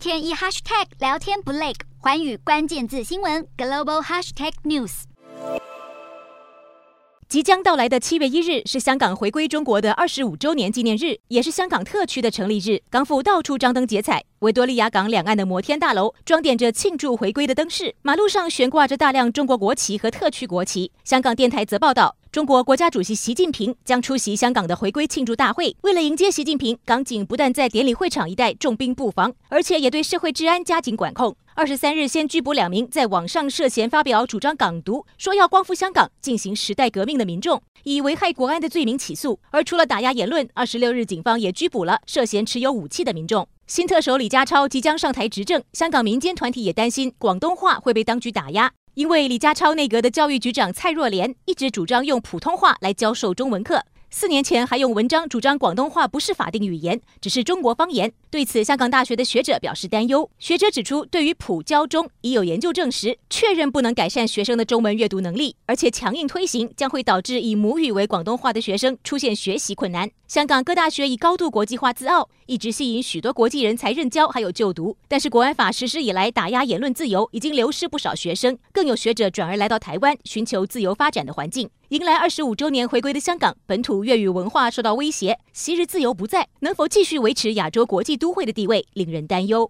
天一 hashtag 聊天不累，寰宇关键字新闻 global hashtag news。即将到来的七月一日是香港回归中国的二十五周年纪念日，也是香港特区的成立日。港府到处张灯结彩，维多利亚港两岸的摩天大楼装点着庆祝回归的灯饰，马路上悬挂着大量中国国旗和特区国旗。香港电台则报道。中国国家主席习近平将出席香港的回归庆祝大会。为了迎接习近平，港警不但在典礼会场一带重兵布防，而且也对社会治安加紧管控。二十三日，先拘捕两名在网上涉嫌发表主张港独、说要光复香港、进行时代革命的民众，以危害国安的罪名起诉。而除了打压言论，二十六日警方也拘捕了涉嫌持有武器的民众。新特首李家超即将上台执政，香港民间团体也担心广东话会被当局打压。因为李家超内阁的教育局长蔡若莲一直主张用普通话来教授中文课。四年前还用文章主张广东话不是法定语言，只是中国方言。对此，香港大学的学者表示担忧。学者指出，对于普教中已有研究证实，确认不能改善学生的中文阅读能力，而且强硬推行将会导致以母语为广东话的学生出现学习困难。香港各大学以高度国际化自傲，一直吸引许多国际人才任教还有就读。但是国安法实施以来，打压言论自由，已经流失不少学生。更有学者转而来到台湾，寻求自由发展的环境。迎来二十五周年回归的香港，本土粤语文化受到威胁，昔日自由不在，能否继续维持亚洲国际都会的地位，令人担忧。